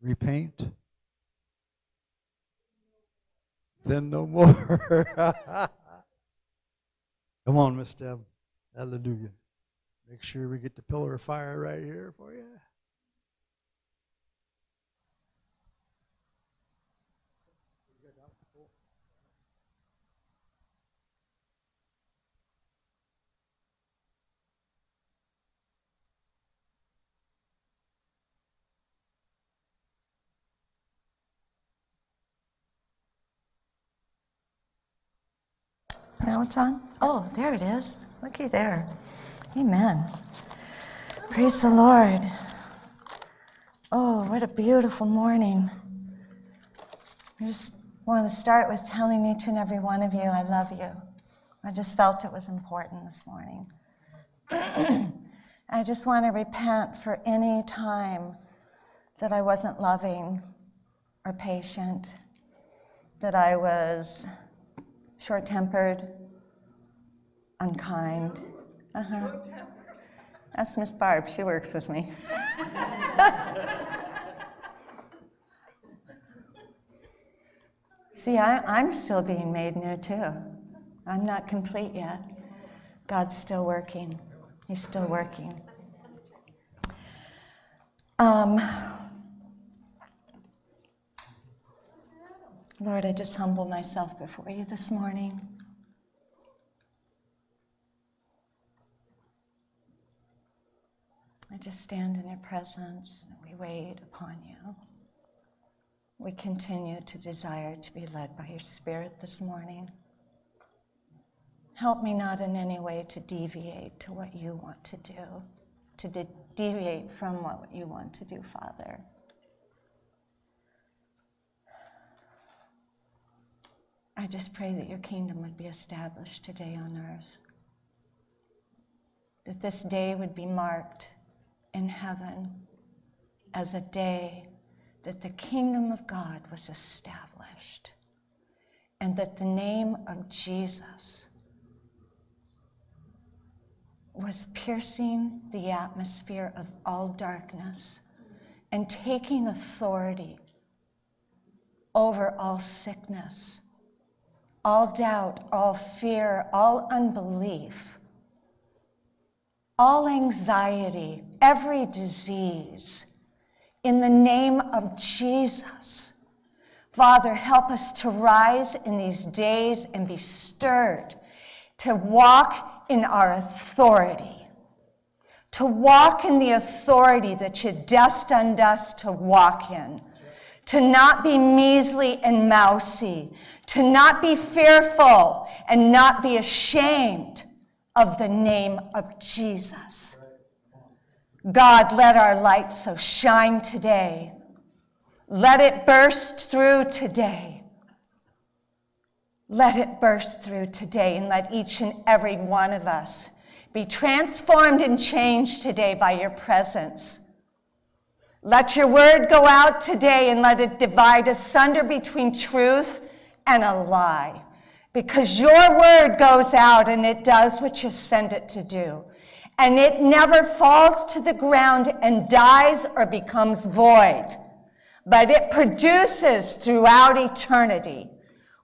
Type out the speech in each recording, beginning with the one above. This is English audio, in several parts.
repaint, then no more. Come on, Miss Deb. Hallelujah. Make sure we get the pillar of fire right here for you. It's on? Oh, there it is. Looky there. Amen. Praise the Lord. Oh, what a beautiful morning. I just want to start with telling each and every one of you I love you. I just felt it was important this morning. I just want to repent for any time that I wasn't loving or patient, that I was short tempered, unkind. Uh-huh. That's Miss Barb. She works with me. See, I, am still being made new too. I'm not complete yet. God's still working. He's still working. Um, Lord, I just humble myself before you this morning. Just stand in your presence and we wait upon you. We continue to desire to be led by your Spirit this morning. Help me not in any way to deviate to what you want to do, to de- deviate from what you want to do, Father. I just pray that your kingdom would be established today on earth. That this day would be marked in heaven as a day that the kingdom of God was established and that the name of Jesus was piercing the atmosphere of all darkness and taking authority over all sickness all doubt, all fear, all unbelief, all anxiety, every disease, in the name of Jesus. Father, help us to rise in these days and be stirred to walk in our authority, to walk in the authority that you destined us to walk in, to not be measly and mousy, to not be fearful and not be ashamed of the name of Jesus. God, let our light so shine today. Let it burst through today. Let it burst through today, and let each and every one of us be transformed and changed today by your presence. Let your word go out today and let it divide asunder between truth and a lie. Because your word goes out and it does what you send it to do. And it never falls to the ground and dies or becomes void. But it produces throughout eternity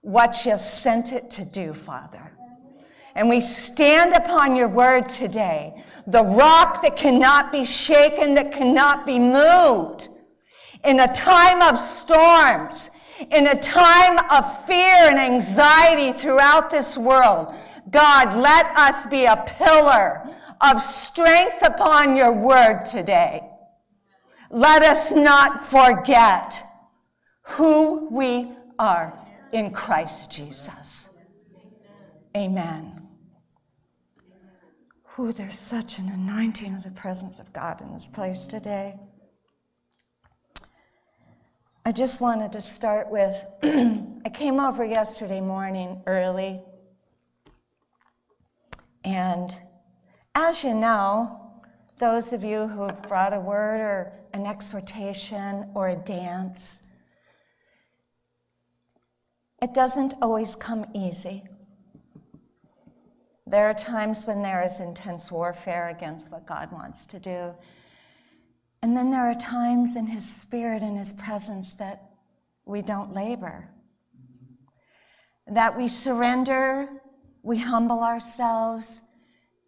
what you sent it to do, Father. And we stand upon your word today, the rock that cannot be shaken, that cannot be moved. In a time of storms, in a time of fear and anxiety throughout this world, God, let us be a pillar of strength upon your word today. Let us not forget who we are in Christ Jesus. Amen. Who there's such an anointing of the presence of God in this place today. I just wanted to start with I came over yesterday morning early, and as you know, those of you who have brought a word or an exhortation or a dance, it doesn't always come easy. There are times when there is intense warfare against what God wants to do. And then there are times in His Spirit and His presence that we don't labor, that we surrender, we humble ourselves,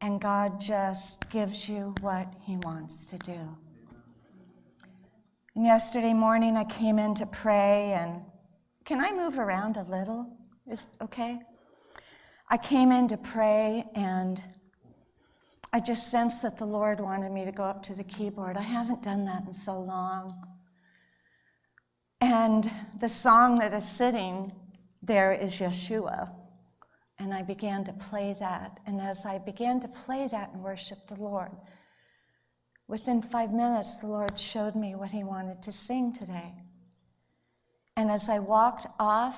and God just gives you what He wants to do. And yesterday morning I came in to pray, and can I move around a little? Is okay? I came in to pray, and I just sensed that the Lord wanted me to go up to the keyboard. I haven't done that in so long. And the song that is sitting there is Yeshua. And I began to play that. And as I began to play that and worship the Lord, within five minutes, the Lord showed me what He wanted to sing today. And as I walked off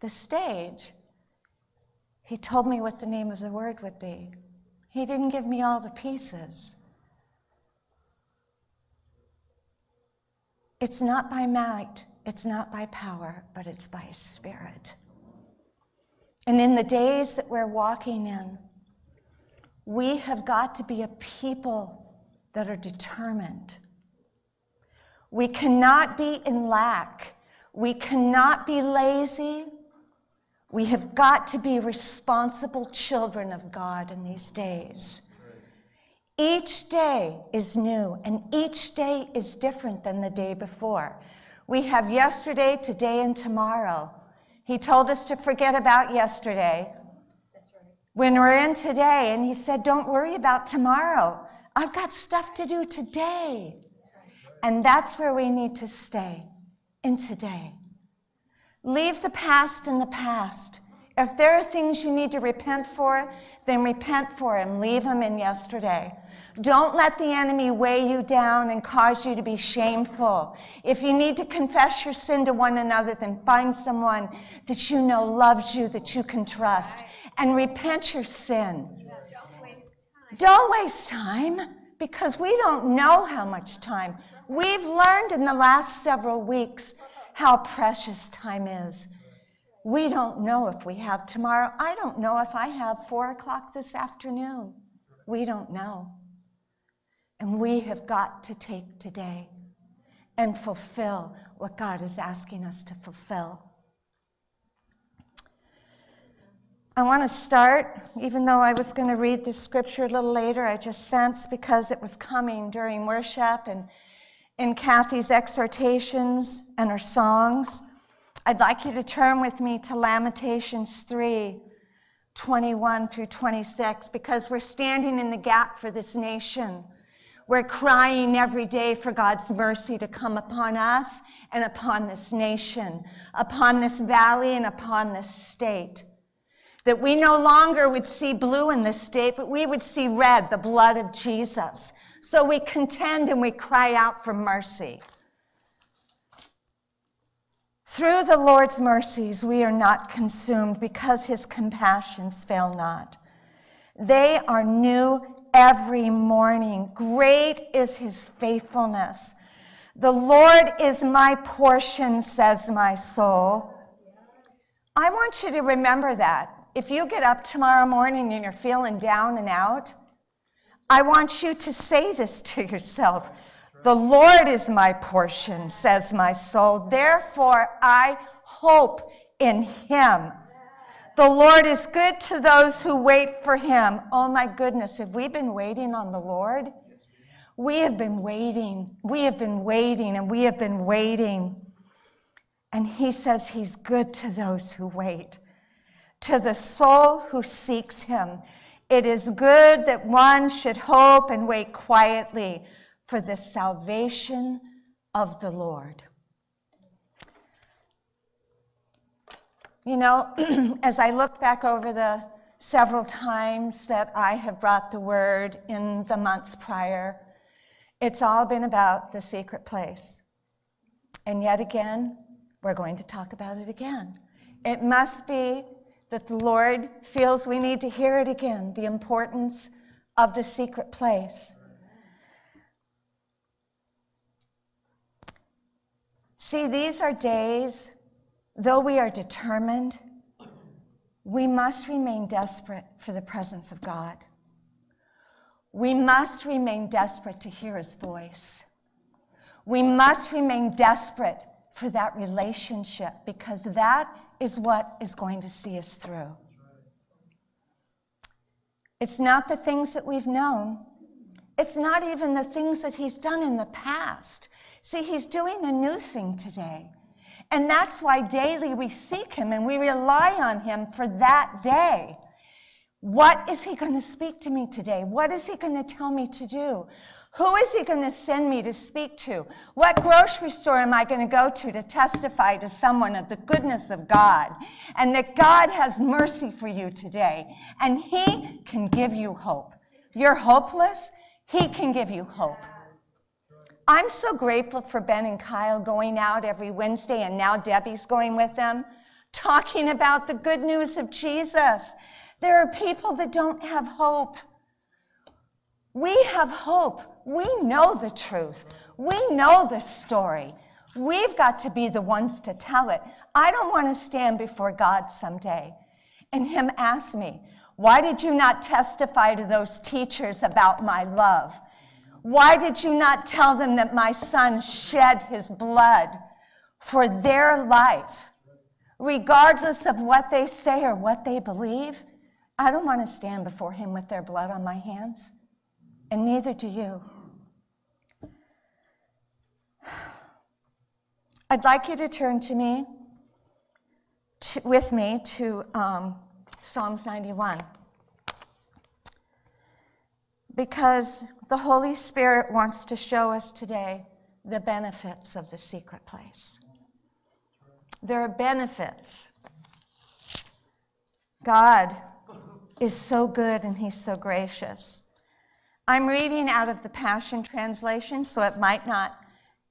the stage, He told me what the name of the word would be. He didn't give me all the pieces. It's not by might, it's not by power, but it's by Spirit. And in the days that we're walking in, we have got to be a people that are determined. We cannot be in lack. We cannot be lazy. We have got to be responsible children of God in these days. Each day is new, and each day is different than the day before. We have yesterday, today, and tomorrow. He told us to forget about yesterday when we're in today, and He said, Don't worry about tomorrow. I've got stuff to do today. And that's where we need to stay in today. Leave the past in the past. If there are things you need to repent for, then repent for him. Leave him in yesterday. Don't let the enemy weigh you down and cause you to be shameful. If you need to confess your sin to one another, then find someone that you know loves you, that you can trust, and repent your sin. Don't waste time. Because we don't know how much time. We've learned in the last several weeks how precious time is. We don't know if we have tomorrow. I don't know if I have four o'clock this afternoon. We don't know. And we have got to take today and fulfill what God is asking us to fulfill. I want to start, even though I was going to read this scripture a little later, I just sensed because it was coming during worship and in Kathy's exhortations and her songs. I'd like you to turn with me to Lamentations 3 21 through 26 because we're standing in the gap for this nation. We're crying every day for God's mercy to come upon us and upon this nation, upon this valley and upon this state. That we no longer would see blue in this state, but we would see red, the blood of Jesus. So we contend and we cry out for mercy. Through the Lord's mercies, we are not consumed because his compassions fail not. They are new every morning. Great is his faithfulness. The Lord is my portion, says my soul. I want you to remember that. If you get up tomorrow morning and you're feeling down and out, I want you to say this to yourself. The Lord is my portion, says my soul. Therefore, I hope in him. The Lord is good to those who wait for him. Oh my goodness, have we been waiting on the Lord? We have been waiting. We have been waiting and we have been waiting. And he says he's good to those who wait. To the soul who seeks him, it is good that one should hope and wait quietly for the salvation of the Lord. You know, as I look back over the several times that I have brought the word in the months prior, it's all been about the secret place. And yet again, we're going to talk about it again. It must be that the Lord feels we need to hear it again the importance of the secret place. See, these are days Though we are determined, we must remain desperate for the presence of God. We must remain desperate to hear his voice. We must remain desperate for that relationship because that is what is going to see us through. It's not the things that we've known. It's not even the things that he's done in the past. See, he's doing a new thing today. And that's why daily we seek him and we rely on him for that day. What is he going to speak to me today? What is he going to tell me to do? Who is he going to send me to speak to? What grocery store am I going to go to to testify to someone of the goodness of God and that God has mercy for you today and he can give you hope? You're hopeless, he can give you hope. I'm so grateful for Ben and Kyle going out every Wednesday, and now Debbie's going with them, talking about the good news of Jesus. There are people that don't have hope. We have hope. We know the truth. We know the story. We've got to be the ones to tell it. I don't want to stand before God someday and Him ask me, Why did you not testify to those teachers about my love? Why did you not tell them that my son shed his blood for their life? Regardless of what they say or what they believe, I don't want to stand before him with their blood on my hands, and neither do you. I'd like you to turn to me, to, with me, to um, Psalms 91 because the Holy Spirit wants to show us today the benefits of the secret place. There are benefits. God is so good and He's so gracious. I'm reading out of the Passion Translation, so it might not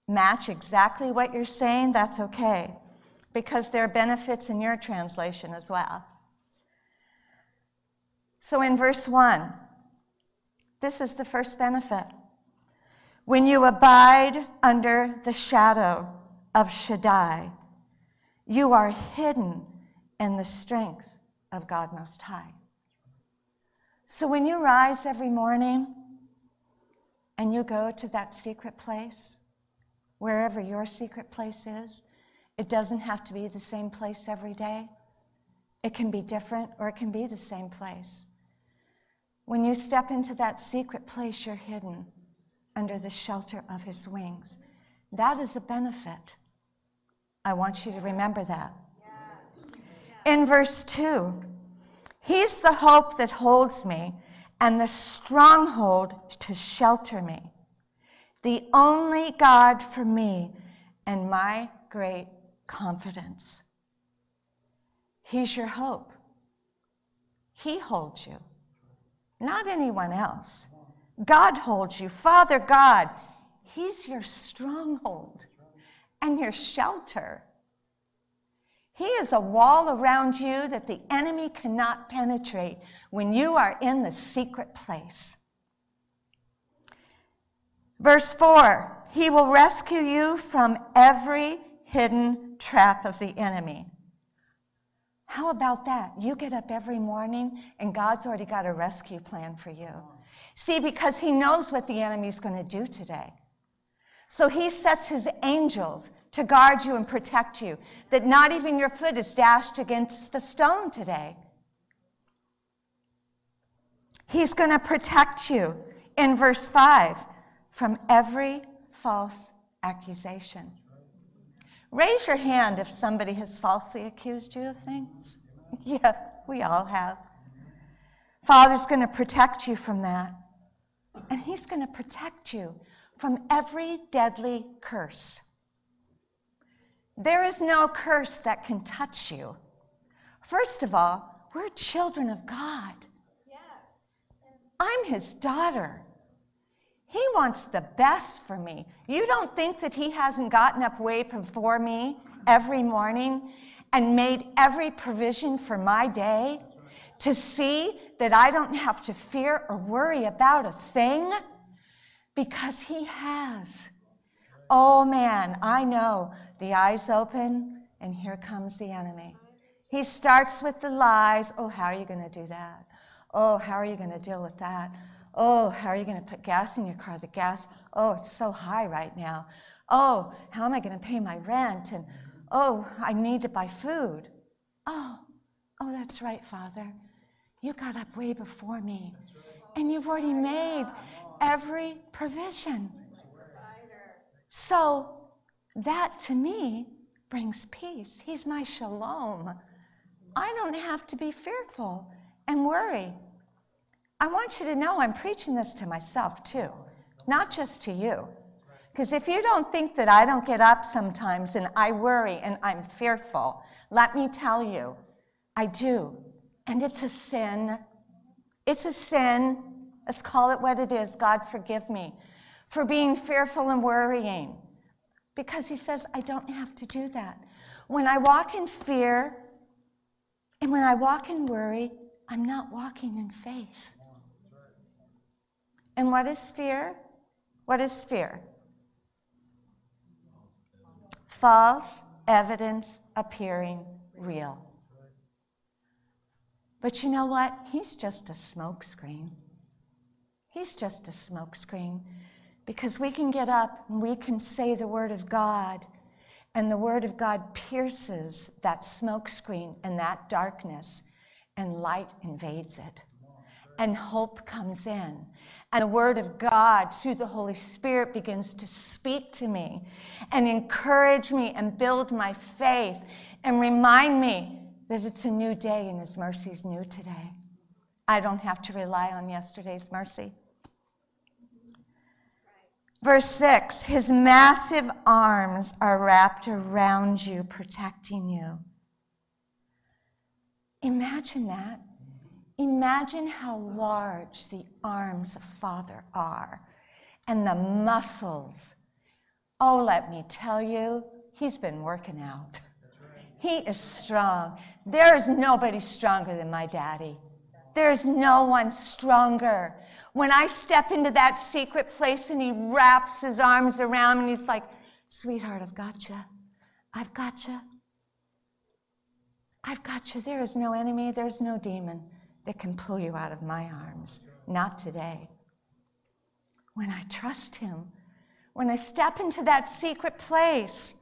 match exactly what you're saying. That's okay, because there are benefits in your translation as well. So in verse 1, this is the first benefit. When you abide under the shadow of Shaddai, you are hidden in the strength of God Most High. So when you rise every morning and you go to that secret place, wherever your secret place is, it doesn't have to be the same place every day. It can be different or it can be the same place. When you step into that secret place, you're hidden under the shelter of his wings. That is a benefit. I want you to remember that. In verse 2, he's the hope that holds me and the stronghold to shelter me, the only God for me and my great confidence. He's your hope. He holds you not anyone else. God holds you. Father God, He's your stronghold and your shelter. He is a wall around you that the enemy cannot penetrate when you are in the secret place. Verse 4 He will rescue you from every hidden trap of the enemy. How about that? You get up every morning and God's already got a rescue plan for you. Oh. See, because He knows what the enemy's going to do today. So He sets His angels to guard you and protect you, that not even your foot is dashed against a stone today. He's going to protect you in verse 5 from every false accusation. Raise your hand if somebody has falsely accused you of things. yeah, we all have. Father's going to protect you from that. And He's going to protect you from every deadly curse. There is no curse that can touch you. First of all, we're children of God. Yes. I'm His daughter. He wants the best for me. You don't think that He hasn't gotten up way before me every morning and made every provision for my day to see that I don't have to fear or worry about a thing? Because He has. Oh man, I know the eyes open and here comes the enemy. He starts with the lies. Oh, how are you going to do that? Oh, how are you going to deal with that? Oh, how are you going to put gas in your car? The gas, oh, it's so high right now. Oh, how am I going to pay my rent? And oh, I need to buy food. Oh, oh, that's right, Father. You got up way before me. And you've already made every provision. So that to me brings peace. He's my shalom. I don't have to be fearful and worry. I want you to know I'm preaching this to myself too, not just to you. Because if you don't think that I don't get up sometimes and I worry and I'm fearful, let me tell you, I do. And it's a sin. It's a sin. Let's call it what it is. God, forgive me for being fearful and worrying. Because He says, I don't have to do that. When I walk in fear and when I walk in worry, I'm not walking in faith. And what is fear? What is fear? False evidence appearing real. But you know what? He's just a smokescreen. He's just a smokescreen because we can get up and we can say the Word of God, and the Word of God pierces that smokescreen and that darkness, and light invades it. And hope comes in. And the Word of God, through the Holy Spirit, begins to speak to me and encourage me and build my faith and remind me that it's a new day and His mercy's new today. I don't have to rely on yesterday's mercy. Verse 6 His massive arms are wrapped around you, protecting you. Imagine that. Imagine how large the arms of Father are and the muscles. Oh, let me tell you, he's been working out. He is strong. There is nobody stronger than my daddy. There's no one stronger. When I step into that secret place and he wraps his arms around me and he's like, Sweetheart, I've got you. I've got you. I've got you. There is no enemy, there's no demon that can pull you out of my arms. Not today. When I trust him, when I step into that secret place,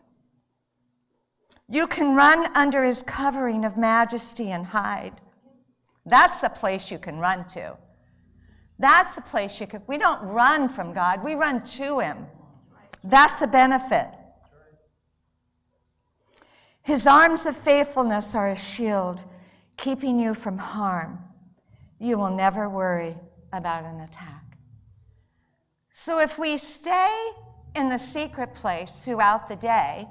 you can run under his covering of majesty and hide. That's the place you can run to. That's the place you can. We don't run from God, we run to him. That's a benefit. His arms of faithfulness are a shield, keeping you from harm. You will never worry about an attack. So if we stay in the secret place throughout the day,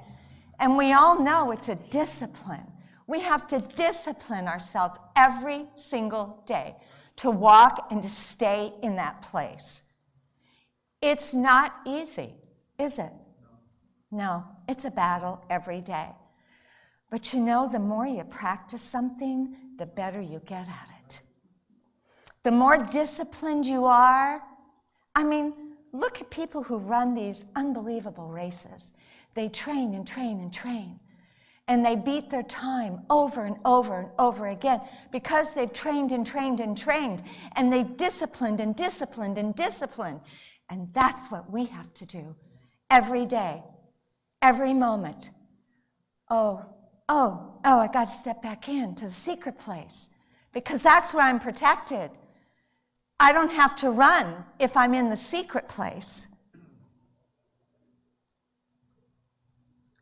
and we all know it's a discipline, we have to discipline ourselves every single day to walk and to stay in that place. It's not easy, is it? No, it's a battle every day. But you know, the more you practice something, the better you get at it. The more disciplined you are, I mean, look at people who run these unbelievable races. They train and train and train. And they beat their time over and over and over again because they've trained and trained and trained. And they've disciplined and disciplined and disciplined. And that's what we have to do every day, every moment. Oh, oh, oh, I got to step back in to the secret place because that's where I'm protected. I don't have to run if I'm in the secret place.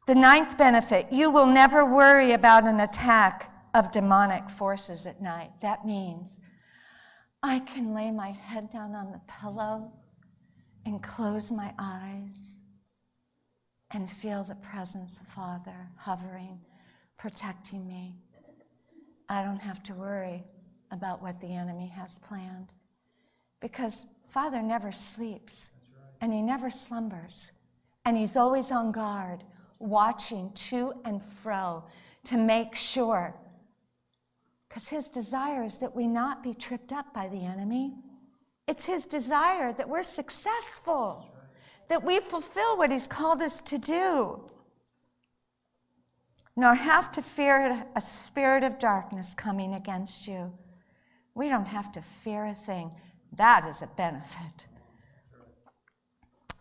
The ninth benefit you will never worry about an attack of demonic forces at night. That means I can lay my head down on the pillow and close my eyes and feel the presence of Father hovering, protecting me. I don't have to worry about what the enemy has planned because Father never sleeps and he never slumbers and he's always on guard watching to and fro to make sure. Because his desire is that we not be tripped up by the enemy. It's his desire that we're successful, that we fulfill what he's called us to do. Nor have to fear a spirit of darkness coming against you. We don't have to fear a thing. That is a benefit.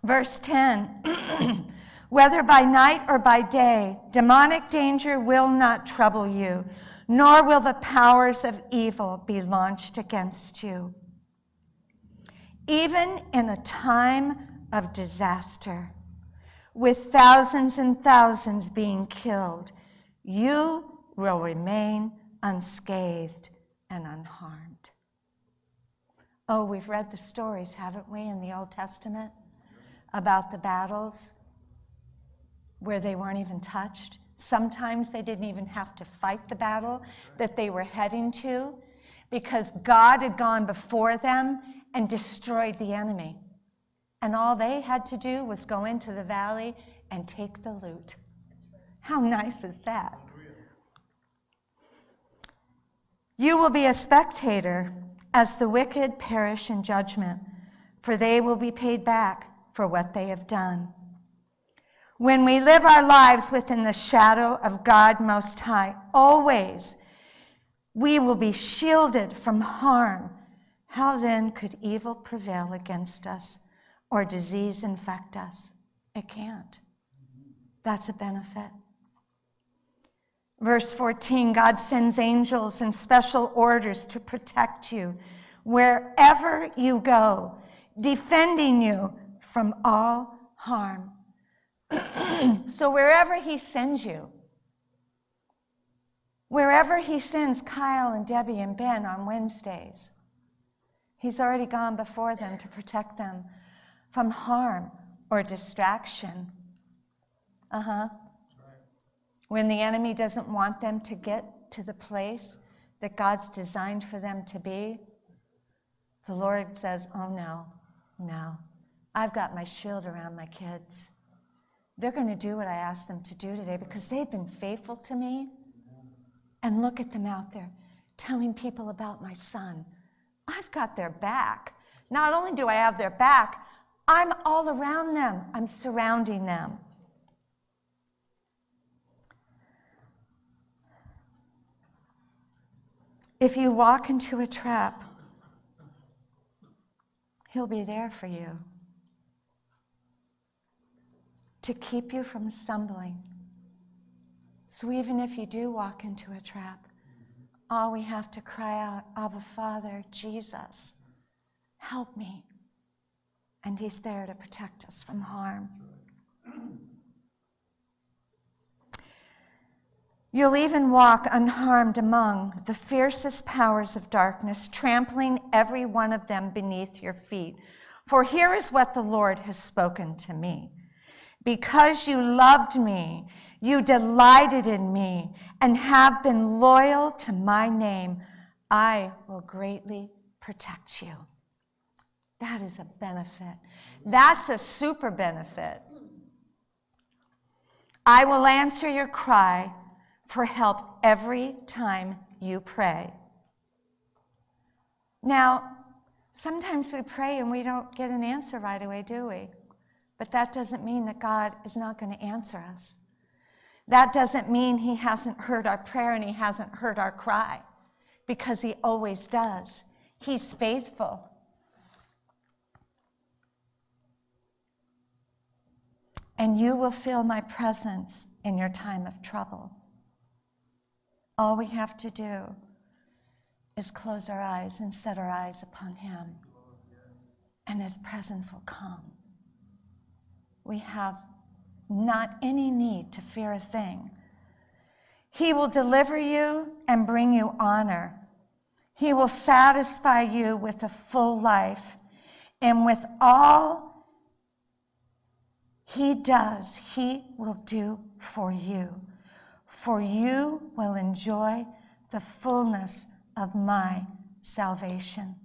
Verse 10 Whether by night or by day, demonic danger will not trouble you, nor will the powers of evil be launched against you. Even in a time of disaster, with thousands and thousands being killed, you will remain unscathed and unharmed. Oh, we've read the stories, haven't we, in the Old Testament about the battles where they weren't even touched. Sometimes they didn't even have to fight the battle that they were heading to because God had gone before them and destroyed the enemy. And all they had to do was go into the valley and take the loot. How nice is that? You will be a spectator as the wicked perish in judgment, for they will be paid back for what they have done. When we live our lives within the shadow of God Most High, always we will be shielded from harm. How then could evil prevail against us or disease infect us? It can't. That's a benefit. Verse 14 God sends angels and special orders to protect you wherever you go, defending you from all harm. so, wherever He sends you, wherever He sends Kyle and Debbie and Ben on Wednesdays, He's already gone before them to protect them from harm or distraction. Uh huh. When the enemy doesn't want them to get to the place that God's designed for them to be, the Lord says, Oh no, no. I've got my shield around my kids. They're going to do what I asked them to do today because they've been faithful to me. And look at them out there telling people about my son. I've got their back. Not only do I have their back, I'm all around them, I'm surrounding them. If you walk into a trap, He'll be there for you to keep you from stumbling. So even if you do walk into a trap, all we have to cry out, Abba Father, Jesus, help me. And He's there to protect us from harm. You'll even walk unharmed among the fiercest powers of darkness, trampling every one of them beneath your feet. For here is what the Lord has spoken to me. Because you loved me, you delighted in me, and have been loyal to my name, I will greatly protect you. That is a benefit. That's a super benefit. I will answer your cry for help every time you pray. Now, sometimes we pray and we don't get an answer right away, do we? But that doesn't mean that God is not going to answer us. That doesn't mean He hasn't heard our prayer and He hasn't heard our cry, because He always does. He's faithful. And you will feel my presence in your time of trouble. All we have to do is close our eyes and set our eyes upon Him, and His presence will come. We have not any need to fear a thing. He will deliver you and bring you honor. He will satisfy you with a full life, and with all He does, He will do for you for you will enjoy the fullness of my salvation.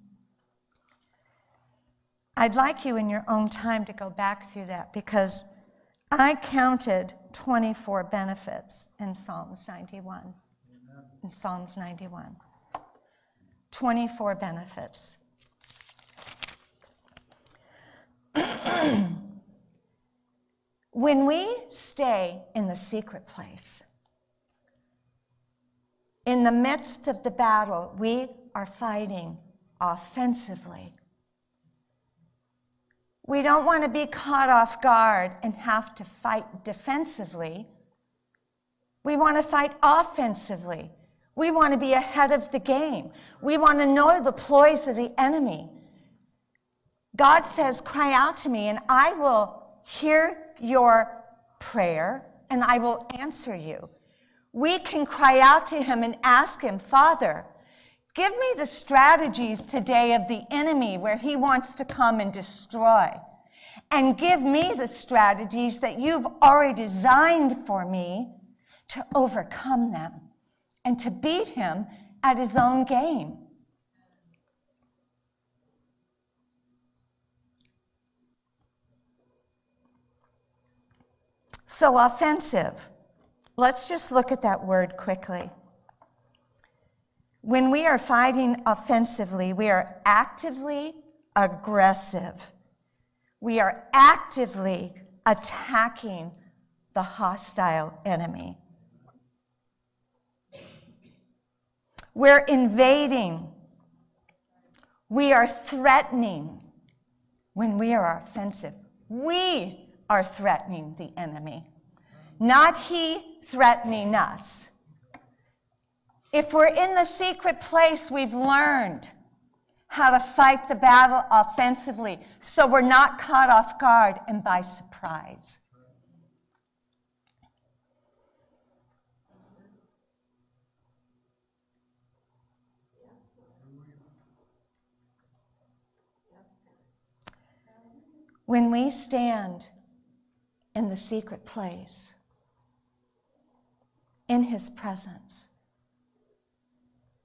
I'd like you in your own time to go back through that because I counted 24 benefits in Psalms 91. In Psalms 91. 24 benefits. when we stay in the secret place, in the midst of the battle, we are fighting offensively. We don't want to be caught off guard and have to fight defensively. We want to fight offensively. We want to be ahead of the game. We want to know the ploys of the enemy. God says, Cry out to me, and I will hear your prayer and I will answer you. We can cry out to Him and ask Him, Father, give me the strategies today of the enemy where he wants to come and destroy. And give me the strategies that you've already designed for me to overcome them and to beat him at his own game. So, offensive. Let's just look at that word quickly. When we are fighting offensively, we are actively aggressive. We are actively attacking the hostile enemy. We're invading. We are threatening when we are offensive. We are threatening the enemy, not he threatening us. If we're in the secret place, we've learned how to fight the battle offensively so we're not caught off guard and by surprise. When we stand in the secret place, in His presence,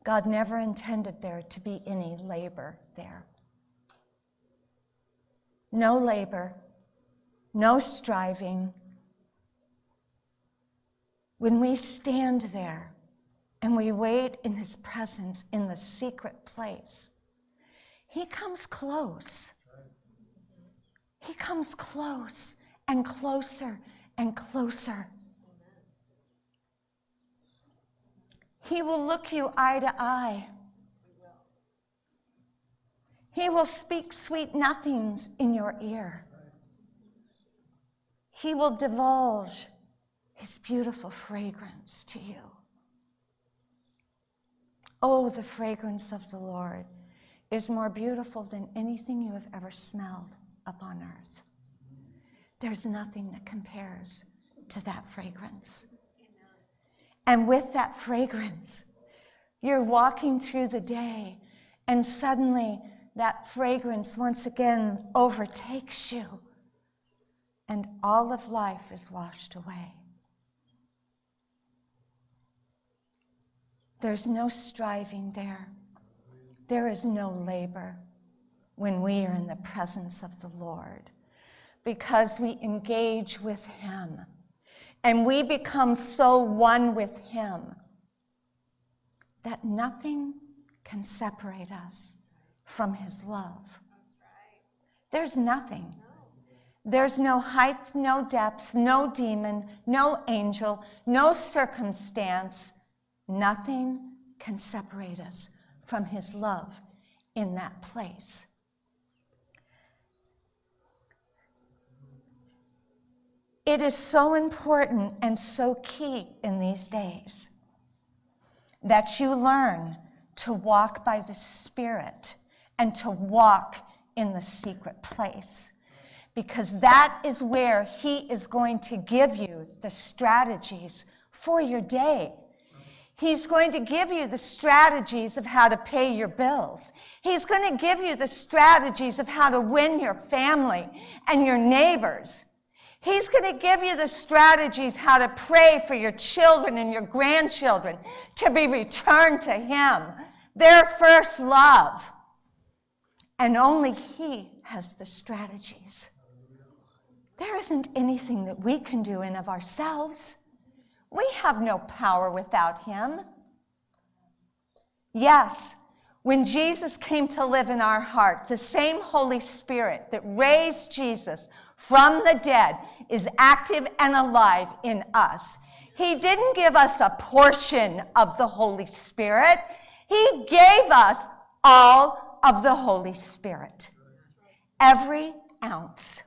God never intended there to be any labor there. No labor, no striving. When we stand there and we wait in His presence in the secret place, He comes close. He comes close and closer and closer. He will look you eye to eye. He will speak sweet nothings in your ear. He will divulge his beautiful fragrance to you. Oh, the fragrance of the Lord is more beautiful than anything you have ever smelled upon earth. There's nothing that compares to that fragrance. And with that fragrance, you're walking through the day, and suddenly that fragrance once again overtakes you, and all of life is washed away. There's no striving there, there is no labor when we are in the presence of the Lord because we engage with Him and we become so one with Him that nothing can separate us from His love. There's nothing. There's no height, no depth, no demon, no angel, no circumstance. Nothing can separate us from His love in that place. It is so important and so key in these days that you learn to walk by the Spirit and to walk in the secret place. Because that is where He is going to give you the strategies for your day. He's going to give you the strategies of how to pay your bills. He's going to give you the strategies of how to win your family and your neighbors. He's going to give you the strategies how to pray for your children and your grandchildren to be returned to Him, their first love. And only He has the strategies. There isn't anything that we can do in of ourselves. We have no power without Him. Yes, when Jesus came to live in our heart, the same Holy Spirit that raised Jesus from the dead is active and alive in us. He didn't give us a portion of the Holy Spirit, He gave us all of the Holy Spirit. Every ounce.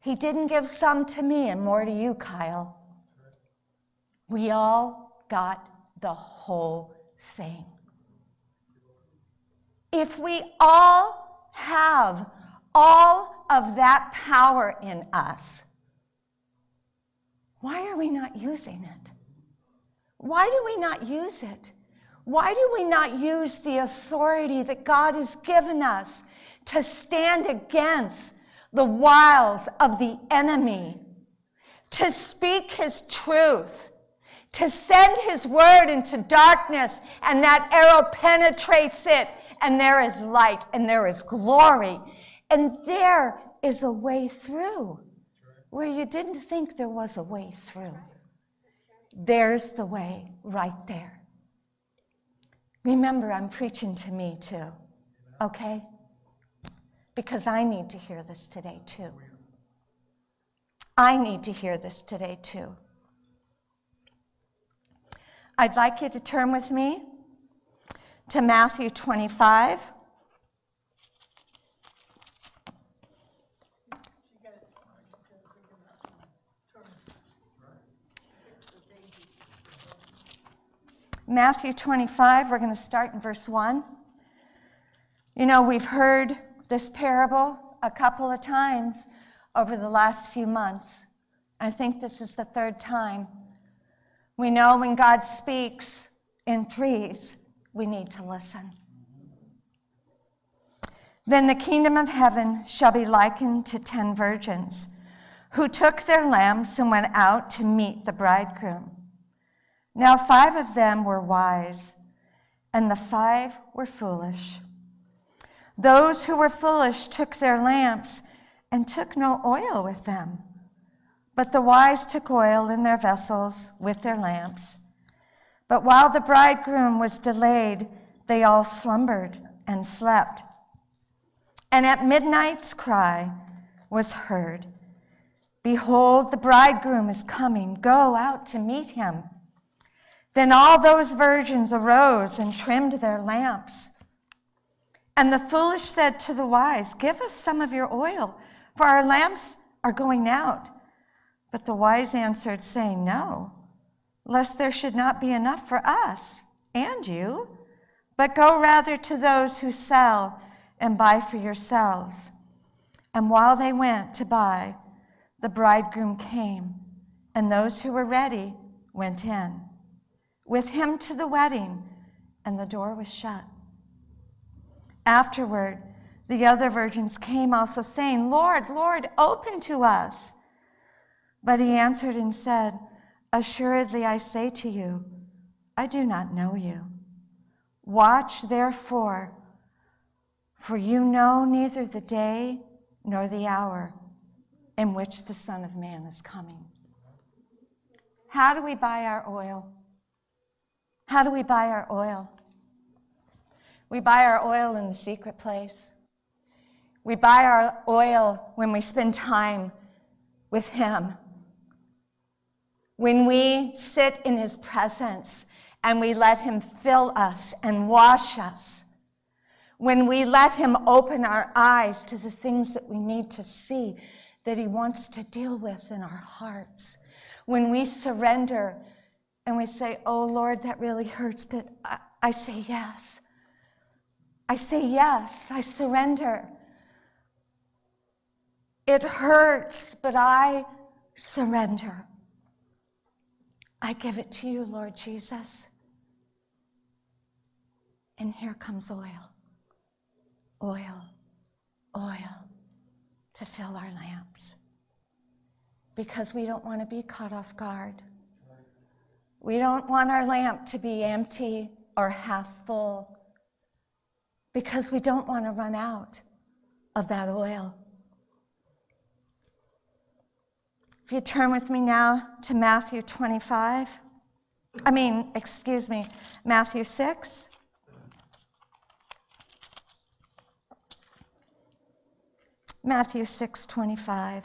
He didn't give some to me and more to you, Kyle. We all got the whole thing. If we all have all of that power in us, why are we not using it? Why do we not use it? Why do we not use the authority that God has given us to stand against the wiles of the enemy, to speak his truth, to send his word into darkness, and that arrow penetrates it, and there is light, and there is glory, and there is a way through where you didn't think there was a way through. There's the way right there. Remember, I'm preaching to me too, okay? Because I need to hear this today too. I need to hear this today too. I'd like you to turn with me to Matthew 25. Matthew 25, we're going to start in verse 1. You know, we've heard this parable a couple of times over the last few months. I think this is the third time. We know when God speaks in threes, we need to listen. Then the kingdom of heaven shall be likened to ten virgins who took their lamps and went out to meet the bridegroom. Now, five of them were wise, and the five were foolish. Those who were foolish took their lamps and took no oil with them. But the wise took oil in their vessels with their lamps. But while the bridegroom was delayed, they all slumbered and slept. And at midnight's cry was heard Behold, the bridegroom is coming. Go out to meet him. Then all those virgins arose and trimmed their lamps. And the foolish said to the wise, Give us some of your oil, for our lamps are going out. But the wise answered, saying, No, lest there should not be enough for us and you, but go rather to those who sell and buy for yourselves. And while they went to buy, the bridegroom came, and those who were ready went in with him to the wedding, and the door was shut. Afterward, the other virgins came also, saying, Lord, Lord, open to us. But he answered and said, Assuredly I say to you, I do not know you. Watch therefore, for you know neither the day nor the hour in which the Son of Man is coming. How do we buy our oil? How do we buy our oil? We buy our oil in the secret place. We buy our oil when we spend time with Him. When we sit in His presence and we let Him fill us and wash us. When we let Him open our eyes to the things that we need to see that He wants to deal with in our hearts. When we surrender and we say, Oh Lord, that really hurts, but I, I say yes. I say yes. I surrender. It hurts, but I surrender. I give it to you, Lord Jesus. And here comes oil, oil, oil to fill our lamps. Because we don't want to be caught off guard. We don't want our lamp to be empty or half full because we don't want to run out of that oil. If you turn with me now to Matthew 25, I mean, excuse me, Matthew 6. Matthew 6:25.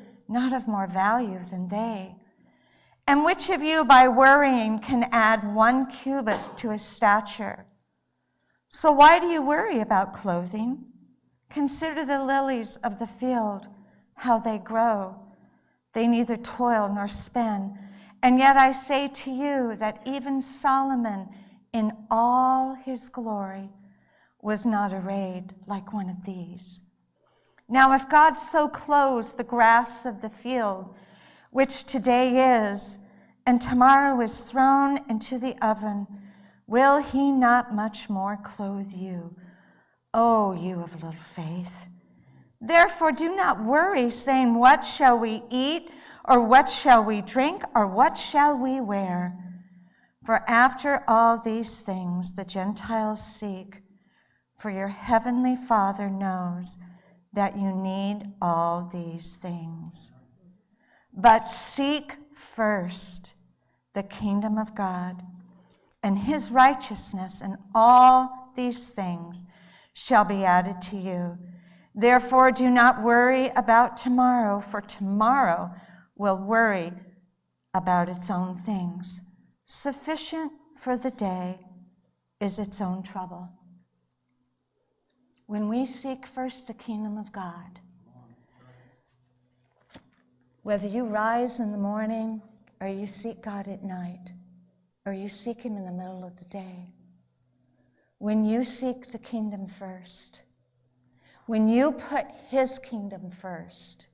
not of more value than they? And which of you, by worrying, can add one cubit to his stature? So why do you worry about clothing? Consider the lilies of the field, how they grow. They neither toil nor spin. And yet I say to you that even Solomon, in all his glory, was not arrayed like one of these. Now, if God so clothes the grass of the field, which today is, and tomorrow is thrown into the oven, will he not much more clothe you, O you of little faith? Therefore, do not worry, saying, What shall we eat, or what shall we drink, or what shall we wear? For after all these things the Gentiles seek, for your heavenly Father knows that you need all these things. But seek first the kingdom of God and his righteousness, and all these things shall be added to you. Therefore, do not worry about tomorrow, for tomorrow will worry about its own things. Sufficient for the day is its own trouble. When we seek first the kingdom of God, whether you rise in the morning or you seek God at night or you seek Him in the middle of the day, when you seek the kingdom first, when you put His kingdom first,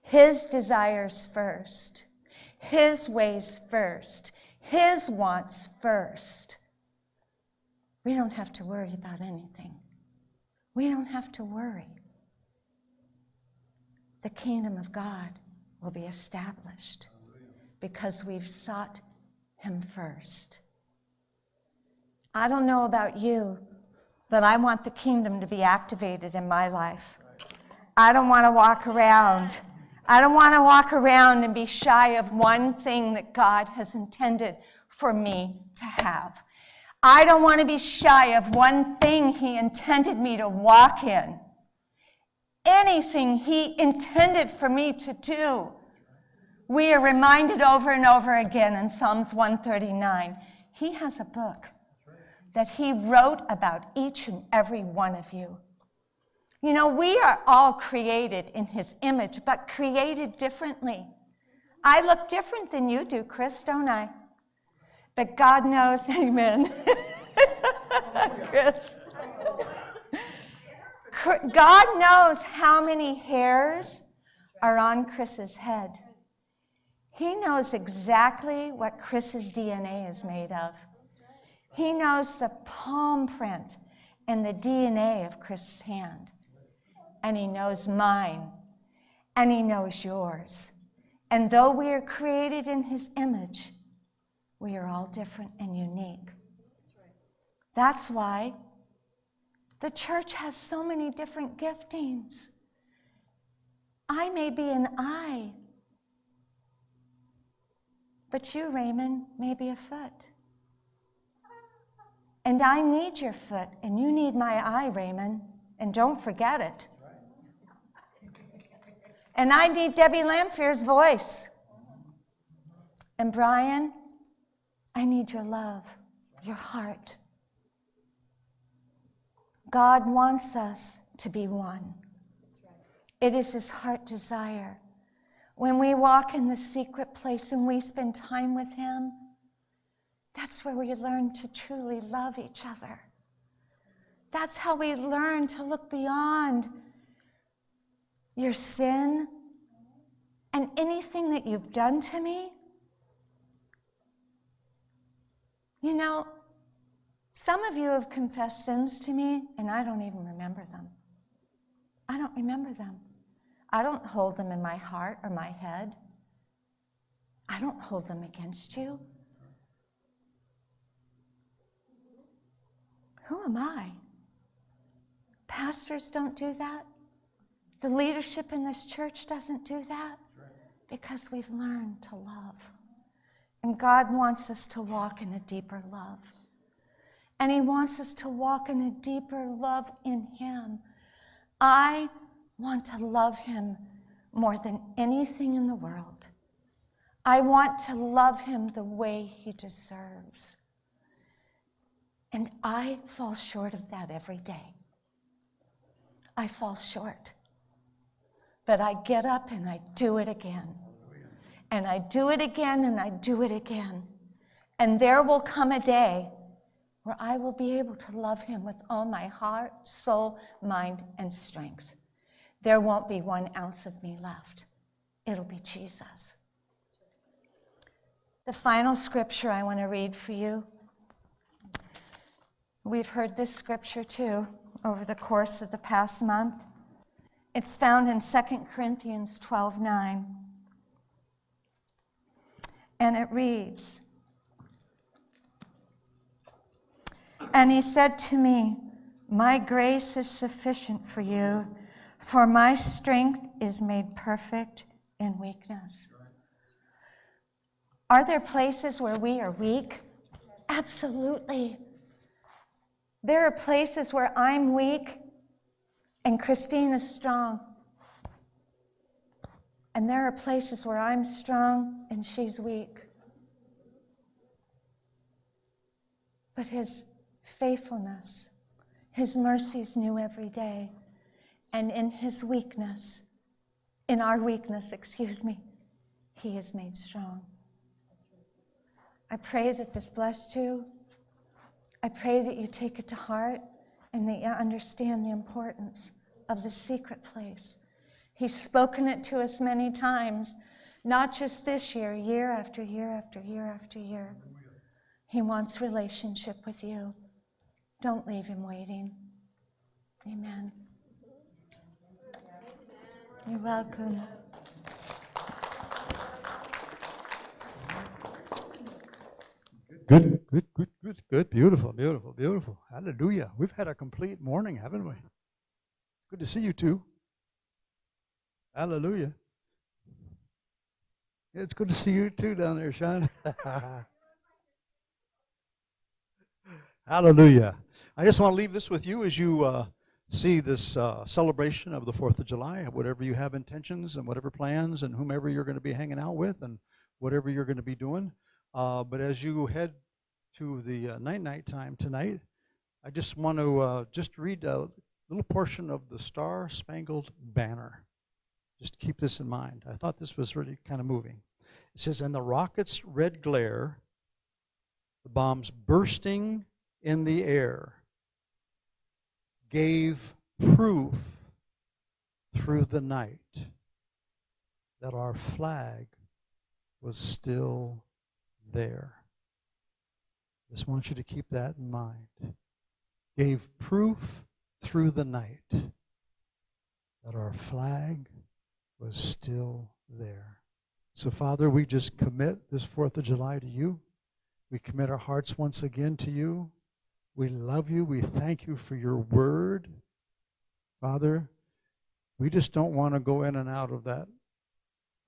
His desires first, His ways first, His wants first, we don't have to worry about anything. We don't have to worry. The kingdom of God will be established because we've sought Him first. I don't know about you, but I want the kingdom to be activated in my life. I don't want to walk around. I don't want to walk around and be shy of one thing that God has intended for me to have. I don't want to be shy of one thing He intended me to walk in. Anything He intended for me to do. We are reminded over and over again in Psalms 139. He has a book that He wrote about each and every one of you. You know, we are all created in His image, but created differently. I look different than you do, Chris, don't I? But God knows, amen. Chris. God knows how many hairs are on Chris's head. He knows exactly what Chris's DNA is made of. He knows the palm print and the DNA of Chris's hand. And he knows mine. And he knows yours. And though we are created in his image, we are all different and unique. That's why the church has so many different giftings. I may be an eye, but you, Raymond, may be a foot. And I need your foot, and you need my eye, Raymond, and don't forget it. And I need Debbie Lamphere's voice. And Brian, I need your love, your heart. God wants us to be one. It is his heart desire. When we walk in the secret place and we spend time with him, that's where we learn to truly love each other. That's how we learn to look beyond your sin and anything that you've done to me You know, some of you have confessed sins to me, and I don't even remember them. I don't remember them. I don't hold them in my heart or my head. I don't hold them against you. Who am I? Pastors don't do that. The leadership in this church doesn't do that because we've learned to love. And God wants us to walk in a deeper love. And He wants us to walk in a deeper love in Him. I want to love Him more than anything in the world. I want to love Him the way He deserves. And I fall short of that every day. I fall short. But I get up and I do it again. And I do it again and I do it again. And there will come a day where I will be able to love him with all my heart, soul, mind, and strength. There won't be one ounce of me left. It'll be Jesus. The final scripture I want to read for you. We've heard this scripture too over the course of the past month. It's found in 2 Corinthians 12:9. And it reads, And he said to me, My grace is sufficient for you, for my strength is made perfect in weakness. Are there places where we are weak? Absolutely. There are places where I'm weak and Christine is strong. And there are places where I'm strong and she's weak. But his faithfulness, his mercies new every day. And in his weakness, in our weakness, excuse me, he is made strong. I pray that this blessed you. I pray that you take it to heart and that you understand the importance of the secret place. He's spoken it to us many times, not just this year, year after year after year after year. He wants relationship with you. Don't leave him waiting. Amen. You're welcome. Good, good, good, good, good. Beautiful, beautiful, beautiful. Hallelujah. We've had a complete morning, haven't we? Good to see you too. Hallelujah. It's good to see you too down there, Sean. Hallelujah. I just want to leave this with you as you uh, see this uh, celebration of the 4th of July, whatever you have intentions and whatever plans and whomever you're going to be hanging out with and whatever you're going to be doing. Uh, but as you head to the uh, night night time tonight, I just want to uh, just read a little portion of the Star Spangled Banner. Just keep this in mind. I thought this was really kind of moving. It says, "And the rocket's red glare, the bombs bursting in the air, gave proof through the night that our flag was still there. Just want you to keep that in mind. Gave proof through the night that our flag was still there. So, Father, we just commit this 4th of July to you. We commit our hearts once again to you. We love you. We thank you for your word. Father, we just don't want to go in and out of that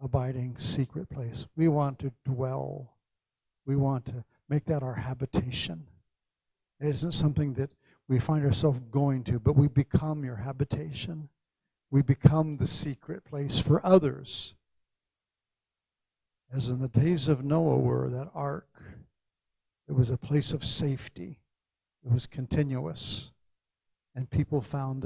abiding secret place. We want to dwell we want to make that our habitation. It isn't something that we find ourselves going to, but we become your habitation. We become the secret place for others. As in the days of Noah were, that ark, it was a place of safety. It was continuous. And people found